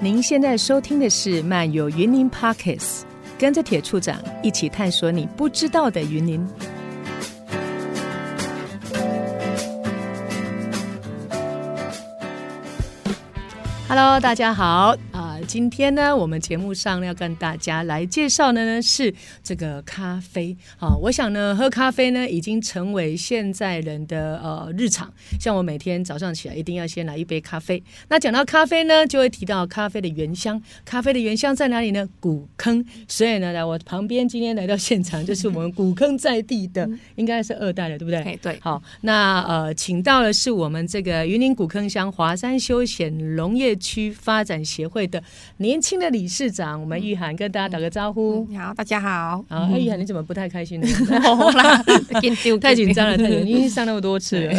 您现在收听的是漫游云林 Podcast，跟着铁处长一起探索你不知道的云林。Hello，大家好。今天呢，我们节目上要跟大家来介绍的呢是这个咖啡。好，我想呢，喝咖啡呢已经成为现在人的呃日常。像我每天早上起来一定要先来一杯咖啡。那讲到咖啡呢，就会提到咖啡的原乡。咖啡的原乡在哪里呢？古坑。所以呢，来我旁边今天来到现场，就是我们古坑在地的，应该是二代了，对不对？对。好，那呃，请到的是我们这个云林古坑乡华山休闲农业区发展协会的。年轻的理事长，我们玉涵跟大家打个招呼。你好，大家好。啊，玉涵，你怎么不太开心呢？太紧张了，太紧张，已经上那么多次了。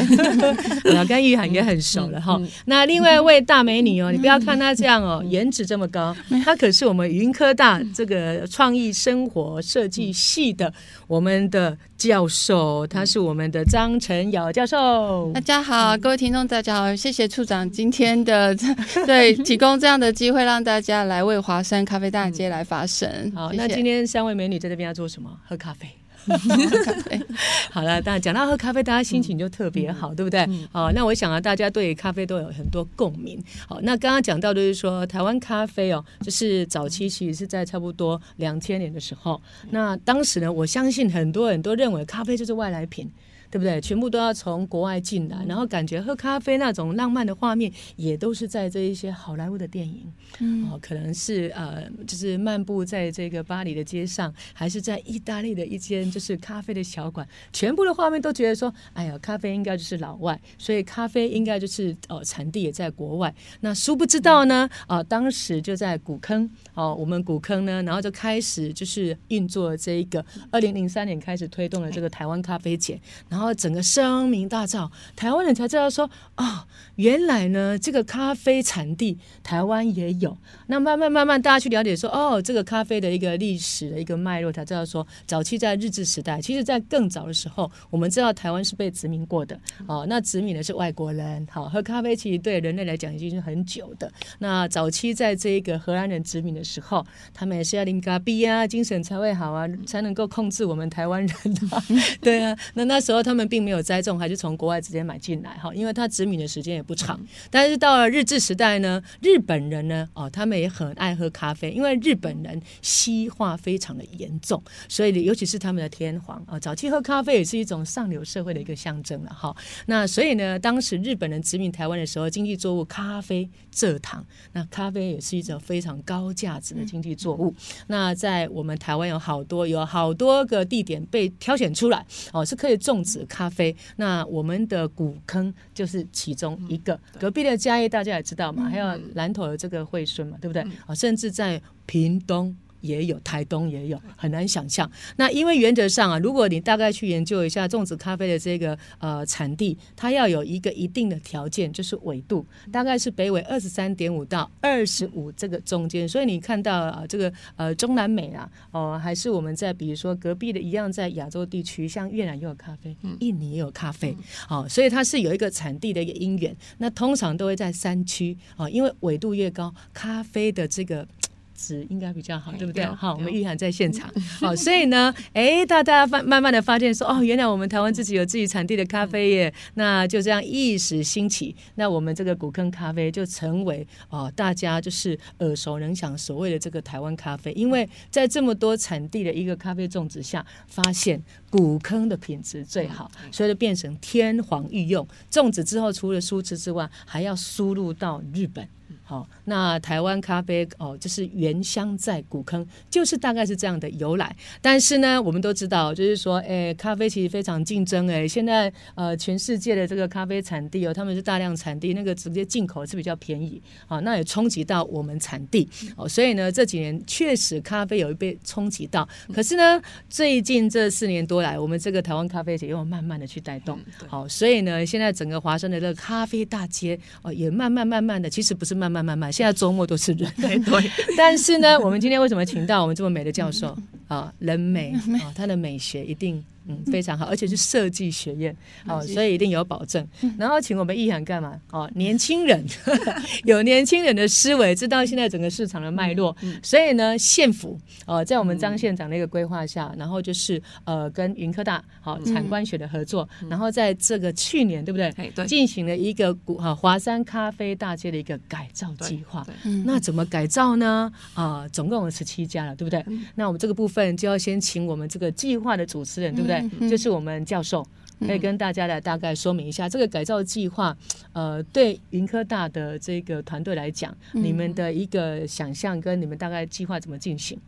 然后 跟玉涵也很熟了哈。那另外一位大美女哦，你不要看她这样哦，颜值这么高，她可是我们云科大这个创意生活设计系的我们的教授，她是我们的张晨瑶教授。大家好，各位听众，大家好，谢谢处长今天的 对提供这样的机会让。大家来为华山咖啡大街来发声。嗯、好，谢谢。那今天三位美女在这边要做什么？喝咖啡。好了，大家讲到喝咖啡，大家心情就特别好，嗯、对不对？嗯、好，那我想啊，大家对咖啡都有很多共鸣。好，那刚刚讲到的就是说，台湾咖啡哦，就是早期其实是在差不多两千年的时候。那当时呢，我相信很多人都认为咖啡就是外来品。对不对？全部都要从国外进来，然后感觉喝咖啡那种浪漫的画面，也都是在这一些好莱坞的电影，嗯、哦，可能是呃，就是漫步在这个巴黎的街上，还是在意大利的一间就是咖啡的小馆，全部的画面都觉得说，哎呀，咖啡应该就是老外，所以咖啡应该就是呃产地也在国外。那殊不知道呢，啊、呃，当时就在古坑，哦，我们古坑呢，然后就开始就是运作这一个，二零零三年开始推动了这个台湾咖啡节。然后然后整个声名大噪，台湾人才知道说、哦，原来呢这个咖啡产地台湾也有。那慢慢慢慢大家去了解说，哦，这个咖啡的一个历史的一个脉络，才知道说，早期在日治时代，其实在更早的时候，我们知道台湾是被殖民过的。哦，那殖民的是外国人。好，喝咖啡其实对人类来讲已经是很久的。那早期在这一个荷兰人殖民的时候，他们也是要啉咖啡啊，精神才会好啊，才能够控制我们台湾人的。对啊，那那时候。他们并没有栽种，还是从国外直接买进来哈，因为它殖民的时间也不长。但是到了日治时代呢，日本人呢，哦，他们也很爱喝咖啡，因为日本人西化非常的严重，所以尤其是他们的天皇啊，早期喝咖啡也是一种上流社会的一个象征了哈。那所以呢，当时日本人殖民台湾的时候，经济作物咖啡蔗糖，那咖啡也是一种非常高价值的经济作物。那在我们台湾有好多有好多个地点被挑选出来哦，是可以种植。咖啡，那我们的古坑就是其中一个。隔壁的嘉义大家也知道嘛，还有南投的这个惠顺嘛，对不对？啊，甚至在屏东。也有，台东也有，很难想象。那因为原则上啊，如果你大概去研究一下种植咖啡的这个呃产地，它要有一个一定的条件，就是纬度，大概是北纬二十三点五到二十五这个中间。所以你看到啊，这个呃中南美啊，哦、呃，还是我们在比如说隔壁的一样，在亚洲地区，像越南也有咖啡，印尼也有咖啡，好、哦，所以它是有一个产地的一个因缘。那通常都会在山区啊、哦，因为纬度越高，咖啡的这个。值应该比较好，对不对？好，我们玉涵在现场，好，所以呢，哎，大家发慢慢的发现说，哦，原来我们台湾自己有自己产地的咖啡耶，那就这样一时兴起，那我们这个古坑咖啡就成为哦，大家就是耳熟能详所谓的这个台湾咖啡，因为在这么多产地的一个咖啡种植下，发现古坑的品质最好，所以就变成天皇御用，种植之后除了输出之外，还要输入到日本。好，那台湾咖啡哦，就是原乡在古坑，就是大概是这样的由来。但是呢，我们都知道，就是说，哎，咖啡其实非常竞争。哎，现在呃，全世界的这个咖啡产地哦，他们是大量产地，那个直接进口是比较便宜。好，那也冲击到我们产地。哦，所以呢，这几年确实咖啡有一被冲击到。可是呢，最近这四年多来，我们这个台湾咖啡节又慢慢的去带动。好，所以呢，现在整个华山的这个咖啡大街哦，也慢慢慢慢的，其实不是慢慢。慢慢慢，现在周末都是人，对。但是呢，我们今天为什么请到我们这么美的教授 啊？人美啊，他的美学一定嗯，非常好，而且是设计学院，哦，所以一定有保证。然后请我们意涵干嘛？哦，年轻人 有年轻人的思维，知道现在整个市场的脉络，所以呢，县府哦，在我们张县长的一个规划下，然后就是呃，跟云科大好产官学的合作，然后在这个去年对不对？对，进行了一个古哈华山咖啡大街的一个改造计划。那怎么改造呢？啊，总共有十七家了，对不对？那我们这个部分就要先请我们这个计划的主持人，对不对？就是我们教授，可以跟大家来大概说明一下这个改造计划。呃，对云科大的这个团队来讲，你们的一个想象跟你们大概计划怎么进行？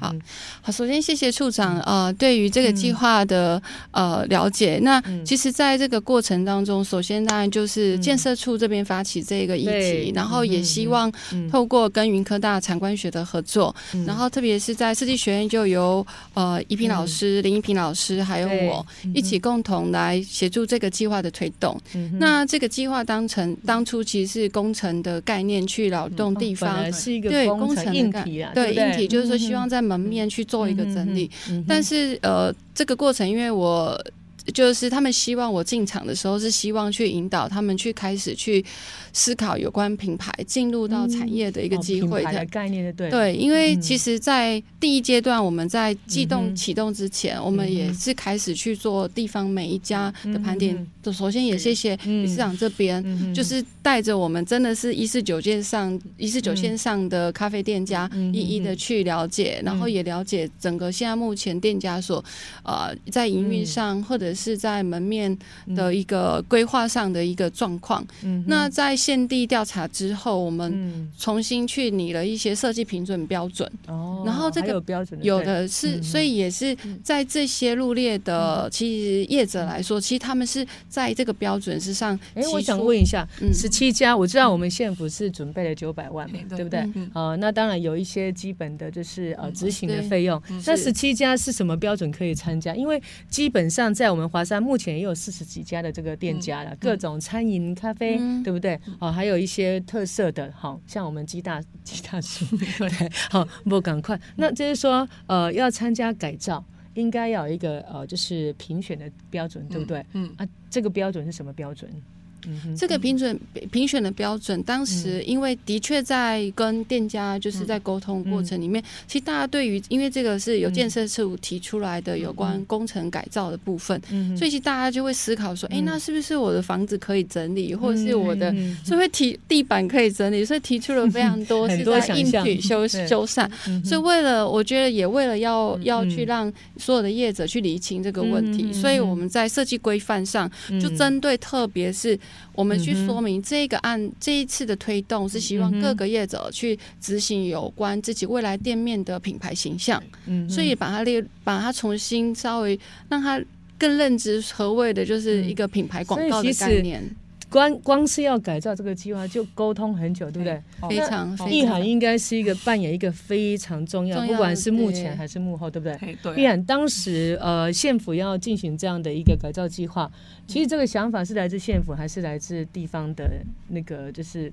好好，首先谢谢处长呃，对于这个计划的呃了解。那其实在这个过程当中，首先当然就是建设处这边发起这个议题，然后也希望透过跟云科大产官学的合作，然后特别是在设计学院就由呃一平老师、林一平老师还有我一起共同来协助这个计划的推动。那这个计划当成当初其实是工程的概念去劳动地方，是一个工程硬体啊，对硬体就是说希望在在门面去做一个整理，嗯嗯嗯、但是呃，这个过程因为我。就是他们希望我进场的时候，是希望去引导他们去开始去思考有关品牌进入到产业的一个机会的概念的，对。对，因为其实，在第一阶段我们在悸动启动之前，我们也是开始去做地方每一家的盘点。首先也谢谢理事长这边，就是带着我们真的是一四九线上一四九线上的咖啡店家一一的去了解，然后也了解整个现在目前店家所呃在营运上或者是。在门面的一个规划上的一个状况。嗯，那在现地调查之后，我们重新去拟了一些设计评准标准。哦，然后这个标准有的是，所以也是在这些入列的其实业者来说，其实他们是在这个标准之上。哎，我想问一下，十七家，我知道我们县府是准备了九百万嘛，对不对？啊，那当然有一些基本的就是呃执行的费用。那十七家是什么标准可以参加？因为基本上在我们华山目前也有四十几家的这个店家了，各种餐饮、咖啡，对不对？哦，还有一些特色的，好像我们鸡大鸡大叔，对，好，不赶快，那就是说，呃，要参加改造，应该要有一个呃，就是评选的标准，对不对？嗯啊，这个标准是什么标准？这个评准评选的标准，当时因为的确在跟店家就是在沟通过程里面，其实大家对于因为这个是有建设处提出来的有关工程改造的部分，所以其实大家就会思考说，哎，那是不是我的房子可以整理，或者是我的所以会提地板可以整理，所以提出了非常 多是在硬体修修缮，所以为了我觉得也为了要要去让所有的业者去厘清这个问题，所以我们在设计规范上就针对特别是。我们去说明这个案这一次的推动是希望各个业者去执行有关自己未来店面的品牌形象，嗯，所以把它列，把它重新稍微让它更认知何谓的就是一个品牌广告的概念。光光是要改造这个计划，就沟通很久，对不对？非常。意涵应该是一个扮演一个非常重要，不管是幕前还是幕后，对不对？对。意涵当时呃，县府要进行这样的一个改造计划，其实这个想法是来自县府，还是来自地方的那个就是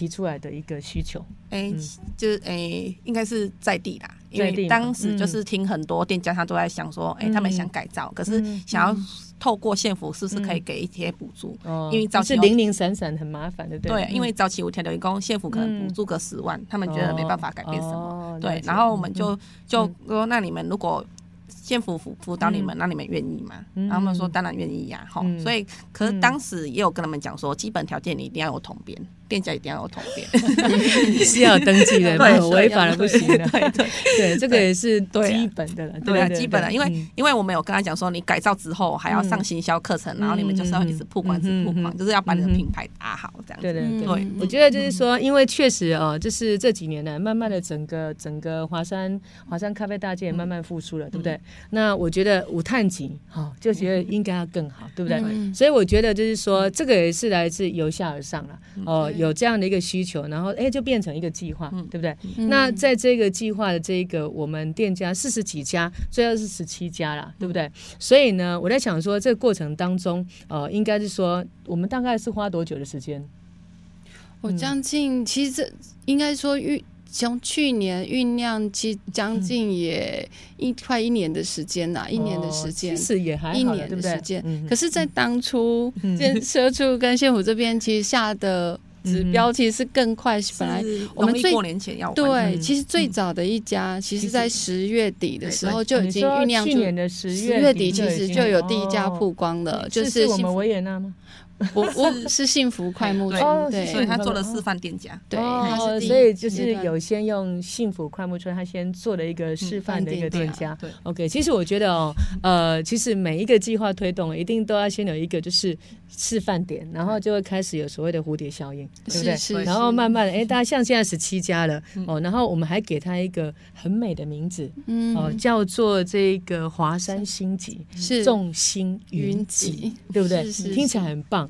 提出来的一个需求？哎，就是哎，应该是在地啦，因为当时就是听很多店家他都在想说，哎，他们想改造，可是想要。透过县府是不是可以给一些补助？因为早期是零零散散很麻烦的，对对，因为早期五天的员工，县府可能补助个十万，他们觉得没办法改变什么。对，然后我们就就说，那你们如果县府辅辅导你们，那你们愿意吗？然后他们说当然愿意呀，哈。所以，可是当时也有跟他们讲说，基本条件你一定要有统编。店家一定要有统编，是要登记的，没有违法了不行的。对对，这个也是基本的了，对啊，基本的，因为因为我们有跟他讲说，你改造之后还要上行销课程，然后你们就是要一直曝光，一直曝光，就是要把你的品牌打好，这样。对对对，我觉得就是说，因为确实哦，就是这几年呢，慢慢的整个整个华山华山咖啡大街也慢慢复苏了，对不对？那我觉得五探级哈，就觉得应该要更好，对不对？所以我觉得就是说，这个也是来自由下而上了哦。有这样的一个需求，然后哎，就变成一个计划，嗯、对不对？嗯、那在这个计划的这个我们店家四十几家，最后是十七家了，对不对？嗯、所以呢，我在想说，这个过程当中，呃，应该是说，我们大概是花多久的时间？我将近，其实这应该说预。从去年酝酿其将近也一快一年的时间呐，一年的时间，其实也还一年的时间。可是，在当初，建 社处跟县府这边其实下的指标其实是更快。本来我们最过年前要对，其实最早的一家，其实在十月底的时候就已经酝酿。去年的十月底，其实就有第一家曝光了，就是我们维也纳吗？我我是幸福快木村，对，所以他做了示范店家，对，所以就是有先用幸福快木村，他先做了一个示范的一个店家。对，OK，其实我觉得哦，呃，其实每一个计划推动，一定都要先有一个就是示范点，然后就会开始有所谓的蝴蝶效应，对不对？是，然后慢慢的，哎，大家像现在十七家了哦，然后我们还给他一个很美的名字，嗯。哦，叫做这个华山星级，是。众星云集，对不对？听起来很棒。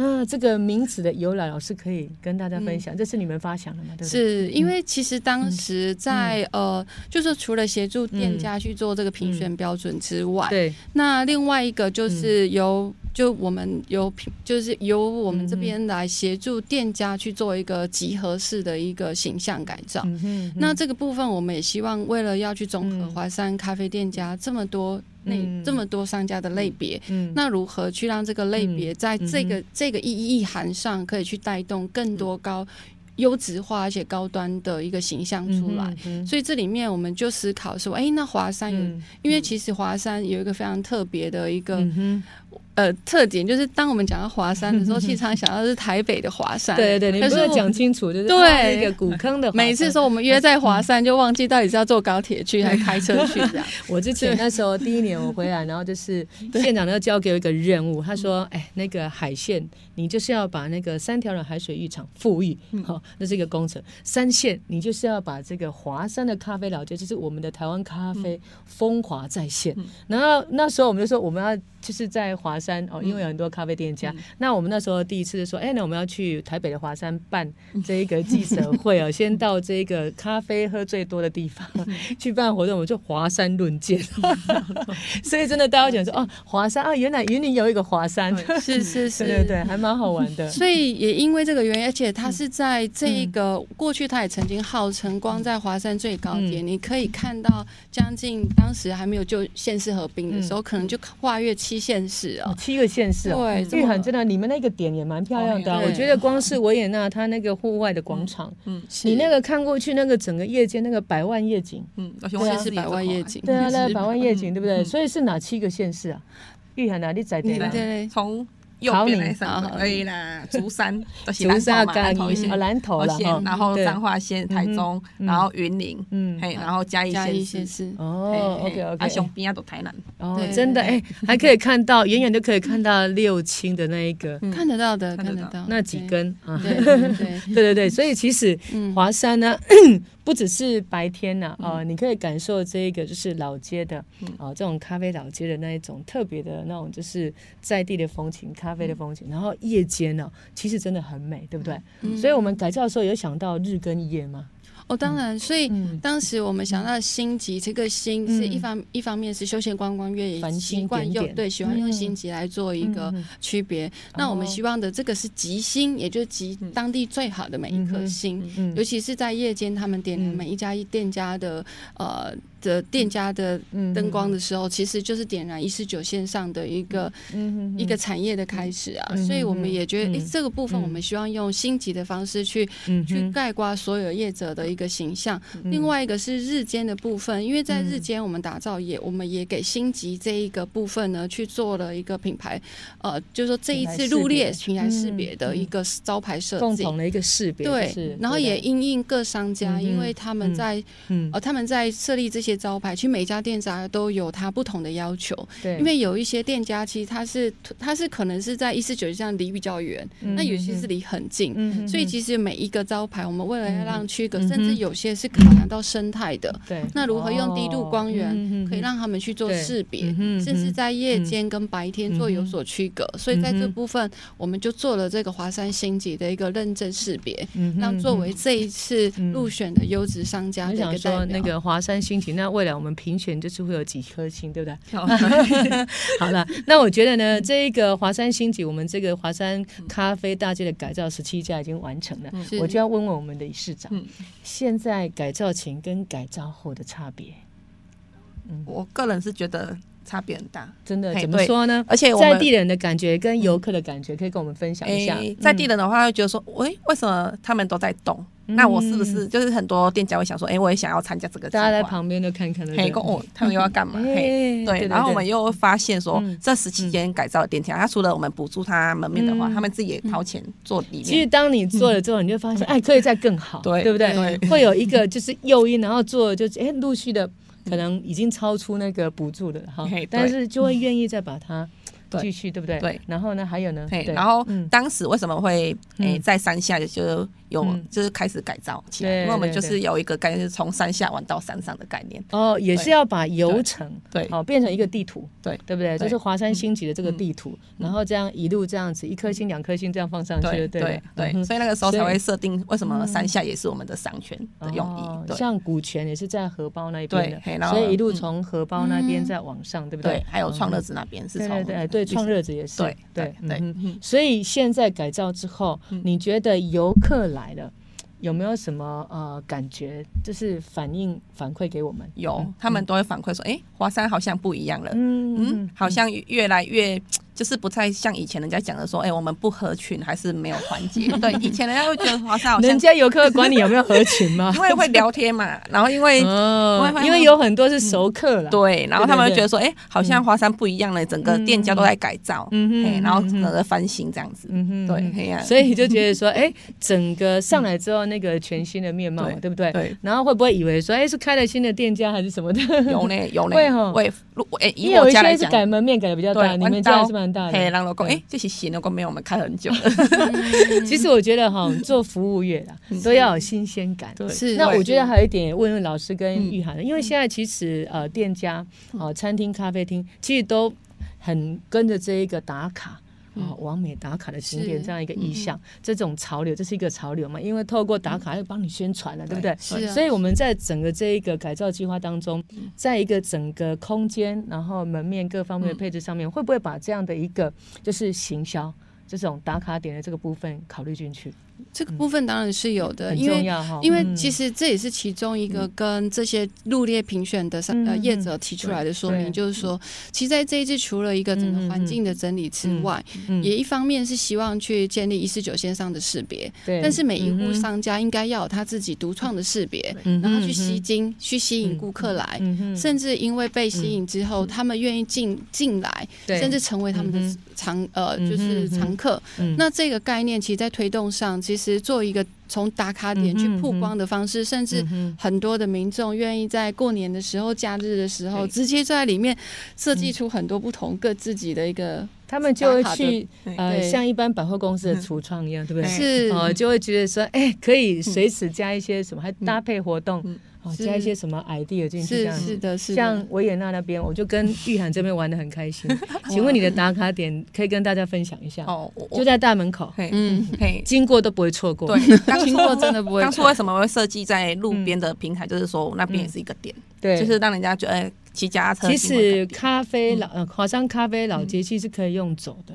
那这个名字的由来，老师可以跟大家分享，嗯、这是你们发想的吗？对不对？是因为其实当时在、嗯、呃，就是除了协助店家去做这个评选标准之外，嗯、对，那另外一个就是由、嗯、就我们由评，就是由我们这边来协助店家去做一个集合式的一个形象改造。嗯嗯、那这个部分，我们也希望为了要去综合华山咖啡店家这么多。那、嗯、这么多商家的类别，嗯、那如何去让这个类别在这个、嗯、这个意意涵上，可以去带动更多高优质化而且高端的一个形象出来？嗯嗯、所以这里面我们就思考说，哎、欸，那华山有，嗯、因为其实华山有一个非常特别的一个。嗯呃，特点就是当我们讲到华山的时候，经常想到是台北的华山。对对对，你不是讲清楚，就是对一个古坑的。每次说我们约在华山，就忘记到底是要坐高铁去还是开车去这样。我之前那时候第一年我回来，然后就是县长要交给我一个任务，他说：“哎，那个海线，你就是要把那个三条仑海水浴场富裕，好，那是一个工程。三线，你就是要把这个华山的咖啡老街，就是我们的台湾咖啡风华再现。然后那时候我们就说我们要。”就是在华山哦，因为有很多咖啡店家。嗯、那我们那时候第一次说，哎、欸，那我们要去台北的华山办这一个记者会哦，先到这个咖啡喝最多的地方去办活动，我们就华山论剑。所以真的大家讲说，哦，华山啊，原来云林有一个华山，是是是，对对对，还蛮好玩的。所以也因为这个原因，而且它是在这一个过去，它也曾经号称光在华山最高点，嗯、你可以看到将近当时还没有就县市合并的时候，嗯、可能就跨越七。县市啊，七个县市哦。对，玉涵真的，你们那个点也蛮漂亮的。我觉得光是维也纳它那个户外的广场，嗯，你那个看过去那个整个夜间那个百万夜景，嗯，而且是百万夜景，对啊，那百万夜景对不对？所以是哪七个县市啊？玉涵哪里在地？对，从。考你可以啦，竹山、竹山、南投县、南投县，然后彰化县、台中，然后云林，嗯，嘿，然后嘉义县是哦，OK OK，啊，上边啊都台南，哦，真的哎，还可以看到，远远就可以看到六轻的那一个，看得到的，看得到。那几根啊，对对 对。对，所以其实华山呢。不只是白天呐，哦，你可以感受这个就是老街的，哦，这种咖啡老街的那一种特别的那种就是在地的风情，咖啡的风情。然后夜间呢，其实真的很美，对不对？所以我们改造的时候有想到日跟夜吗？哦，当然，所以当时我们想到星级，这个星是一方一方面是休闲观光越野习惯用对喜欢用星级来做一个区别。那我们希望的这个是吉星，也就是集当地最好的每一颗星，尤其是在夜间，他们点每一家店家的呃。的店家的灯光的时候，其实就是点燃一四九线上的一个一个产业的开始啊，所以我们也觉得，诶，这个部分我们希望用星级的方式去去概括所有业者的一个形象。另外一个是日间的部分，因为在日间我们打造也，我们也给星级这一个部分呢去做了一个品牌，呃，就是说这一次入列品牌识别的一个招牌设计，共同的一个识别。对，然后也因应各商家，因为他们在呃他们在设立这些。些招牌，其实每家店家都有它不同的要求。对，因为有一些店家其实它是它是可能是在一四九这样离比较远，那有些是离很近，所以其实每一个招牌，我们为了要让区隔，甚至有些是考量到生态的。对，那如何用低度光源可以让他们去做识别，甚至在夜间跟白天做有所区隔？所以在这部分，我们就做了这个华山星级的一个认证识别，让作为这一次入选的优质商家的一个代表。那个华山星级。那未来我们评选就是会有几颗星，对不对？好 了，那我觉得呢，这一个华山星级，我们这个华山咖啡大街的改造十七家已经完成了，嗯、我就要问问我们的理事长，嗯、现在改造前跟改造后的差别。嗯，我个人是觉得。差别很大，真的怎么说呢？而且在地人的感觉跟游客的感觉，可以跟我们分享一下。在地人的话，会觉得说，喂，为什么他们都在动？那我是不是就是很多店家会想说，哎，我也想要参加这个？大家在旁边就看看，嘿，哦，他们又要干嘛？嘿，对。然后我们又发现说，这十七间改造的店家，他除了我们补助他门面的话，他们自己也掏钱做里面。其实当你做了之后，你就发现，哎，可以再更好，对，对不对？会有一个就是诱因，然后做就哎，陆续的。可能已经超出那个补助的哈，但是就会愿意再把它继续，对不对？对。然后呢，还有呢？对。然后当时为什么会诶在山下就？有，就是开始改造起来，因为我们就是有一个概念，是从山下玩到山上的概念。哦，也是要把游程对，好变成一个地图，对，对不对？就是华山星级的这个地图，然后这样一路这样子，一颗星、两颗星这样放上去，对对。所以那个时候才会设定，为什么山下也是我们的商圈的用意？像古泉也是在荷包那一边的，所以一路从荷包那边再往上，对不对？还有创乐子那边是从，对对对，创热者也是，对对对。所以现在改造之后，你觉得游客来了？有没有什么呃感觉，就是反应反馈给我们？有，他们都会反馈说，哎，华山好像不一样了，嗯嗯，好像越来越。就是不太像以前人家讲的说，哎，我们不合群还是没有团结。对，以前人家会觉得华山好像，人家游客管你有没有合群吗？因为会聊天嘛，然后因为因为有很多是熟客了，对，然后他们会觉得说，哎，好像华山不一样了，整个店家都在改造，嗯哼然后整个翻新这样子，嗯对，所以就觉得说，哎，整个上来之后那个全新的面貌，对不对？对，然后会不会以为说，哎，是开了新的店家还是什么的？有呢，有呢，会哈，会，哎，因为有一些是改门面改的比较大，你们家是蛮。嘿，让老公哎，这些新的没有我们开很久了。其实我觉得哈，做服务业啦，都要有新鲜感。是。那我觉得还有一点，问问老师跟玉涵，因为现在其实呃，店家啊、餐厅、咖啡厅，其实都很跟着这一个打卡。啊，完美打卡的景点这样一个意向，这种潮流，这是一个潮流嘛？因为透过打卡又帮你宣传了，对不对？是。所以我们在整个这一个改造计划当中，在一个整个空间，然后门面各方面的配置上面，会不会把这样的一个就是行销这种打卡点的这个部分考虑进去？这个部分当然是有的，因为因为其实这也是其中一个跟这些入列评选的呃业者提出来的说明，就是说，其实在这一次除了一个整个环境的整理之外，也一方面是希望去建立一四九线上的识别，但是每一户商家应该要有他自己独创的识别，然后去吸金，去吸引顾客来，甚至因为被吸引之后，他们愿意进进来，甚至成为他们的常呃就是常客。那这个概念其实，在推动上。其实做一个从打卡点去曝光的方式，甚至很多的民众愿意在过年的时候、假日的时候，直接在里面设计出很多不同各自己的一个，他们就会去呃，像一般百货公司的橱窗一样，对不对？是。哦，就会觉得说，哎，可以随时加一些什么，还搭配活动。加一些什么 idea 进去，这样子。是的，是的。像维也纳那边，我就跟玉涵这边玩的很开心。请问你的打卡点可以跟大家分享一下？哦，就在大门口，嗯，经过都不会错过。对，经过真的不会。当初为什么会设计在路边的平台？就是说那边也是一个点，对，就是让人家觉得骑脚踏车。其实咖啡老呃华山咖啡老街其实可以用走的，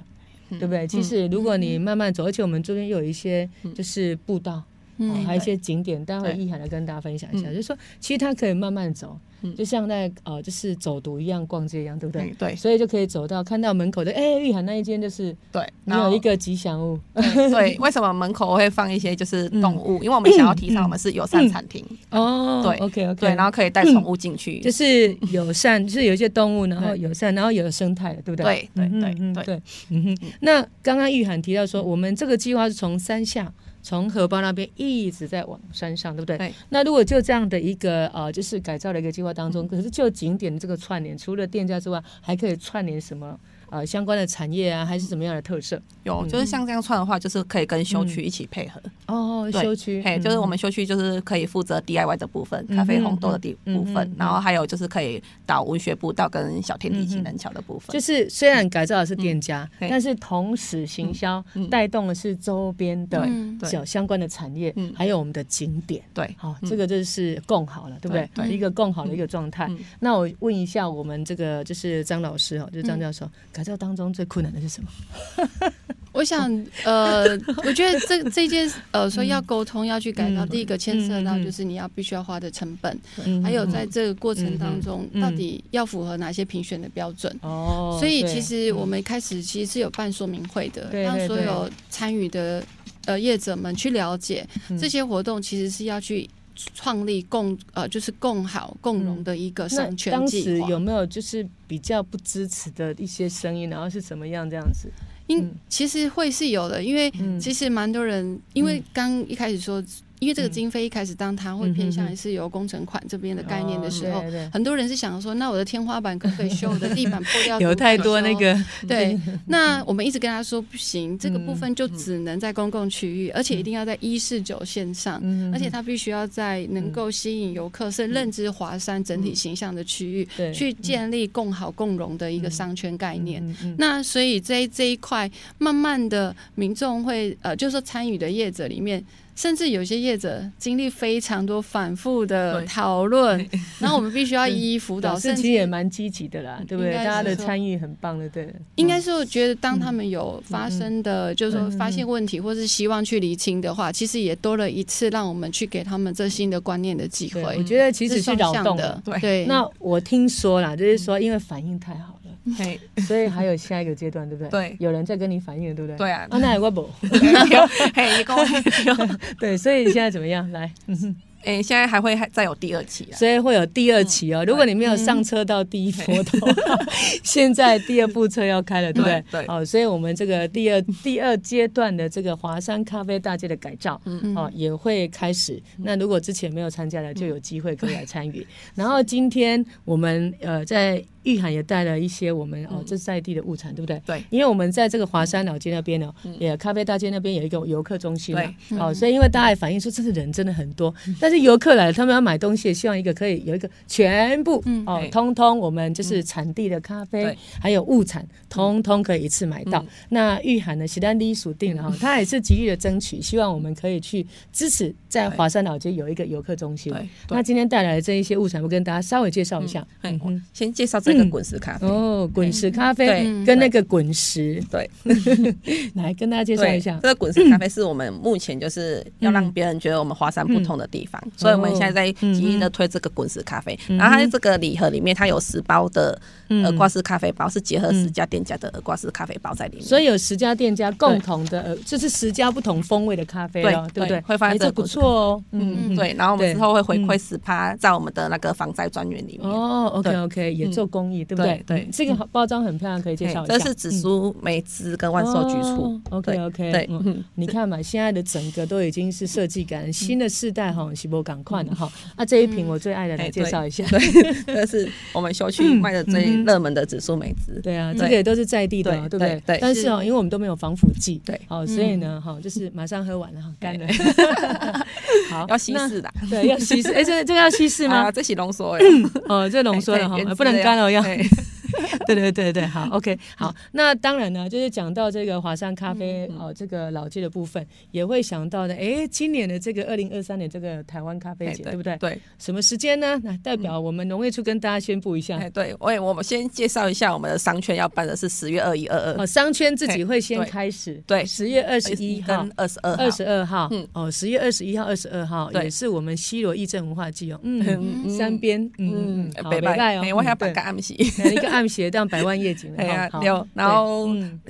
对不对？其实如果你慢慢走，而且我们这边有一些就是步道。嗯，还有一些景点，待会意涵来跟大家分享一下。就是说，其实它可以慢慢走，就像在呃，就是走读一样，逛街一样，对不对？对，所以就可以走到看到门口的，哎，意涵那一间就是对，你有一个吉祥物。对，为什么门口会放一些就是动物？因为我们想要提倡我们是友善餐厅哦。对，OK OK，对，然后可以带宠物进去，就是友善，就是有一些动物，然后友善，然后有生态的，对不对？对对对对，嗯哼。那刚刚玉涵提到说，我们这个计划是从山下。从荷包那边一直在往山上，对不对？对。那如果就这样的一个呃，就是改造的一个计划当中，可是就景点这个串联，除了店家之外，还可以串联什么呃相关的产业啊，还是什么样的特色？有，就是像这样串的话，就是可以跟休区一起配合。哦，休区，嘿，就是我们休区就是可以负责 DIY 的部分，咖啡红豆的地部分，然后还有就是可以导文学步道跟小天地情人桥的部分。就是虽然改造的是店家，但是同时行销带动的是周边的小相关的产业，还有我们的景点。对，好，这个就是共好了，对不对？对，一个共好的一个状态。那我问一下，我们这个就是张老师哦，就是张教授，改造当中最困难的是什么？我想，呃，我觉得这这件呃，说要沟通要去改造，第一个牵涉到就是你要必须要花的成本，还有在这个过程当中，到底要符合哪些评选的标准。哦，所以其实我们一开始其实是有办说明会的，让所有参与的呃业者们去了解这些活动其实是要去创立共呃就是共好共荣的一个商圈。当时有没有就是比较不支持的一些声音，然后是怎么样这样子？因其实会是有的，因为其实蛮多人，因为刚一开始说。因为这个经费一开始，当它会偏向是由工程款这边的概念的时候，很多人是想说，那我的天花板可不可以修，我的地板破掉？有太多那个对。那我们一直跟他说不行，这个部分就只能在公共区域，而且一定要在一四九线上，而且它必须要在能够吸引游客、是认知华山整体形象的区域，去建立共好共荣的一个商圈概念。那所以这这一块，慢慢的民众会呃，就是说参与的业者里面。甚至有些业者经历非常多反复的讨论，然后我们必须要一一辅导。甚至也蛮积极的啦，对不对？大家的参与很棒的，对。应该是我觉得，当他们有发生的，就是说发现问题，或是希望去厘清的话，其实也多了一次让我们去给他们这新的观念的机会。我觉得其实是扰动的，对。那我听说啦，就是说因为反应太好。嘿，所以还有下一个阶段，对不对？对，有人在跟你反映，对不对？对啊，啊，那我不，嘿，一个，对，所以现在怎么样？来，哎，现在还会还再有第二期，所以会有第二期哦。如果你没有上车到第一波的话，现在第二部车要开了，对不对？对，哦，所以我们这个第二第二阶段的这个华山咖啡大街的改造，哦，也会开始。那如果之前没有参加的，就有机会可以来参与。然后今天我们呃在。玉涵也带了一些我们哦，这在地的物产，对不对？对，因为我们在这个华山老街那边呢，也咖啡大街那边有一个游客中心嘛，哦，所以因为大家也反映说，这个人真的很多，但是游客来了，他们要买东西，希望一个可以有一个全部哦，通通我们就是产地的咖啡，还有物产，通通可以一次买到。那玉涵呢，其实隶属定了哈，他也是极力的争取，希望我们可以去支持在华山老街有一个游客中心。那今天带来的这一些物产，我跟大家稍微介绍一下。嗯，先介绍这。那个滚石咖啡哦，滚石咖啡对跟那个滚石对，来跟大家介绍一下。这个滚石咖啡是我们目前就是要让别人觉得我们华山不同的地方，所以我们现在在极力的推这个滚石咖啡。然后它这个礼盒里面，它有十包的耳挂式咖啡包，是结合十家店家的耳挂式咖啡包在里面。所以有十家店家共同的，就是十家不同风味的咖啡，对对不对？会发现这不错哦。嗯，对。然后我们之后会回馈十趴在我们的那个防灾专员里面。哦，OK OK，也做公益，对不对？对，这个包装很漂亮，可以介绍一下。这是紫苏梅汁跟万寿菊醋。OK OK，对，你看嘛，现在的整个都已经是设计感，新的世代哈，是不赶快的哈。啊，这一瓶我最爱的，来介绍一下。对，这是我们小区卖的最热门的紫苏梅汁。对啊，这个也都是在地的，对不对？对。但是哦，因为我们都没有防腐剂，对，好，所以呢，哈，就是马上喝完了，哈，干了。好，要稀释的。对，要稀释。哎，这这个要稀释吗？这是浓缩的。哦，这浓缩的哈，不能干了，对。对对对对，好，OK，好，那当然呢，就是讲到这个华山咖啡哦，这个老街的部分，也会想到的，哎，今年的这个二零二三年这个台湾咖啡节，对不对？对，什么时间呢？那代表我们农业处跟大家宣布一下。哎对，我我们先介绍一下我们的商圈要办的是十月二一二二。哦，商圈自己会先开始。对，十月二十一号、二十二、二十二号。嗯，哦，十月二十一号、二十二号也是我们西螺义政文化季哦。嗯，三边，嗯，北拜哦，我还要办个暗喜，一个暗喜当百万夜景。对啊，有。然后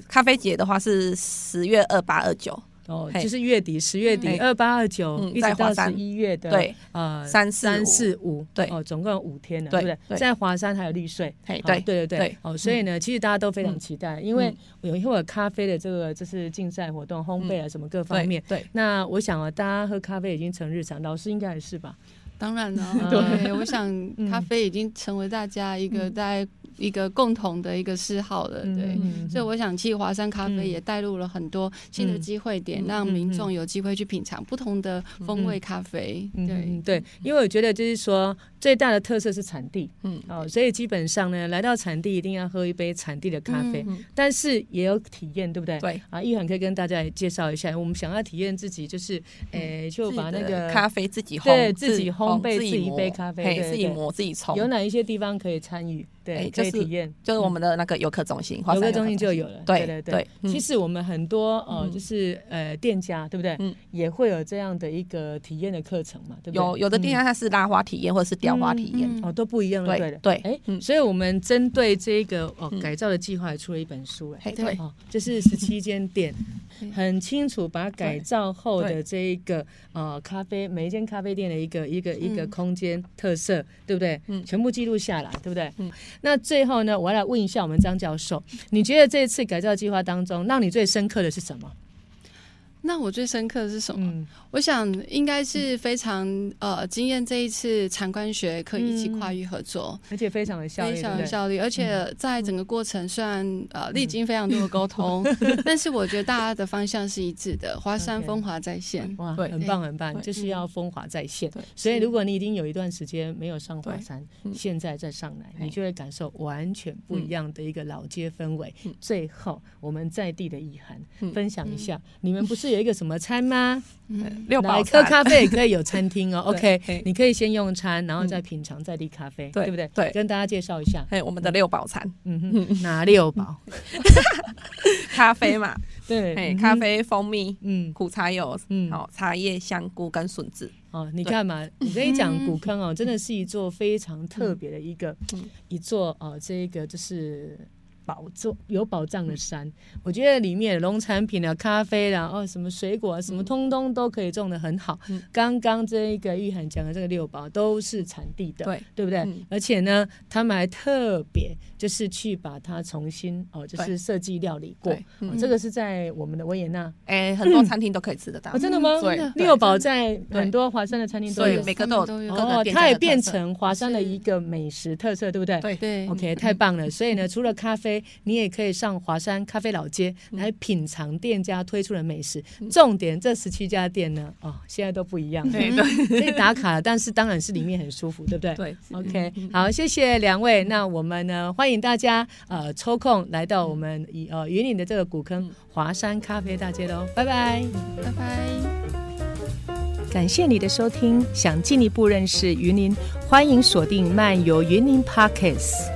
咖啡节的话是十月二八二九，哦，就是月底十月底二八二九，一直到十一月的对呃三三四五，对。哦，总共有五天了，对不对？在华山还有绿穗，对对对对。哦，所以呢，其实大家都非常期待，因为有一会儿咖啡的这个就是竞赛活动、烘焙啊什么各方面。对，那我想啊，大家喝咖啡已经成日常，老师应该也是吧？当然了，对，我想 咖啡已经成为大家一个在。一个共同的一个嗜好的，对。所以我想，其实华山咖啡也带入了很多新的机会点，让民众有机会去品尝不同的风味咖啡。对对，因为我觉得就是说，最大的特色是产地，嗯，哦，所以基本上呢，来到产地一定要喝一杯产地的咖啡，但是也有体验，对不对？对。啊，玉涵可以跟大家也介绍一下，我们想要体验自己，就是，诶，就把那个咖啡自己烘，对，自己烘焙自己一杯咖啡，自己磨自己冲，有哪一些地方可以参与？对，可以体验，就是我们的那个游客中心，游客中心就有了。对对对，其实我们很多呃，就是呃店家，对不对？嗯，也会有这样的一个体验的课程嘛，对不对？有有的店家它是拉花体验，或者是雕花体验，哦，都不一样的。对对，哎，所以我们针对这个哦改造的计划，也出了一本书，哎，对，哦，就是十七间店，很清楚把改造后的这一个呃咖啡，每一间咖啡店的一个一个一个空间特色，对不对？嗯，全部记录下来，对不对？嗯。那最后呢，我要来问一下我们张教授，你觉得这次改造计划当中，让你最深刻的是什么？那我最深刻的是什么？嗯、我想应该是非常呃惊艳这一次产官学可以一起跨域合作，而且非常的效率，非常有效率。而且在整个过程，虽然呃历经非常多的沟通，但是我觉得大家的方向是一致的。华山风华在线，哇，很棒很棒，就是要风华在线。所以如果你已经有一段时间没有上华山，现在再上来，你就会感受完全不一样的一个老街氛围。最后，我们在地的意涵分享一下，你们不是。有一个什么餐吗？六宝喝咖啡也可以有餐厅哦。OK，你可以先用餐，然后再品尝在地咖啡，对不对？对，跟大家介绍一下，哎，我们的六宝餐，嗯哼，哪六宝？咖啡嘛，对，咖啡、蜂蜜，嗯，苦茶油，嗯，好，茶叶、香菇跟笋子。哦，你看嘛，我跟你讲，古坑哦，真的是一座非常特别的一个一座哦，这一个就是。宝藏有宝藏的山，我觉得里面农产品啊、咖啡啦、哦什么水果啊，什么通通都可以种的很好。刚刚这一个玉涵讲的这个六宝都是产地的，对对不对？而且呢，他们还特别就是去把它重新哦，就是设计料理过。这个是在我们的维也纳，哎，很多餐厅都可以吃得到。真的吗？对，六宝在很多华山的餐厅都有，每个都有。哦，它也变成华山的一个美食特色，对不对？对对。OK，太棒了。所以呢，除了咖啡。你也可以上华山咖啡老街来品尝店家推出的美食。重点，这十七家店呢，哦，现在都不一样，对对，可以打卡，但是当然是里面很舒服，对不对？对，OK，好，谢谢两位。那我们呢，欢迎大家呃抽空来到我们以呃云林的这个古坑华山咖啡大街喽，拜拜，拜拜。感谢你的收听，想进一步认识云林，欢迎锁定漫游云林 Podcast。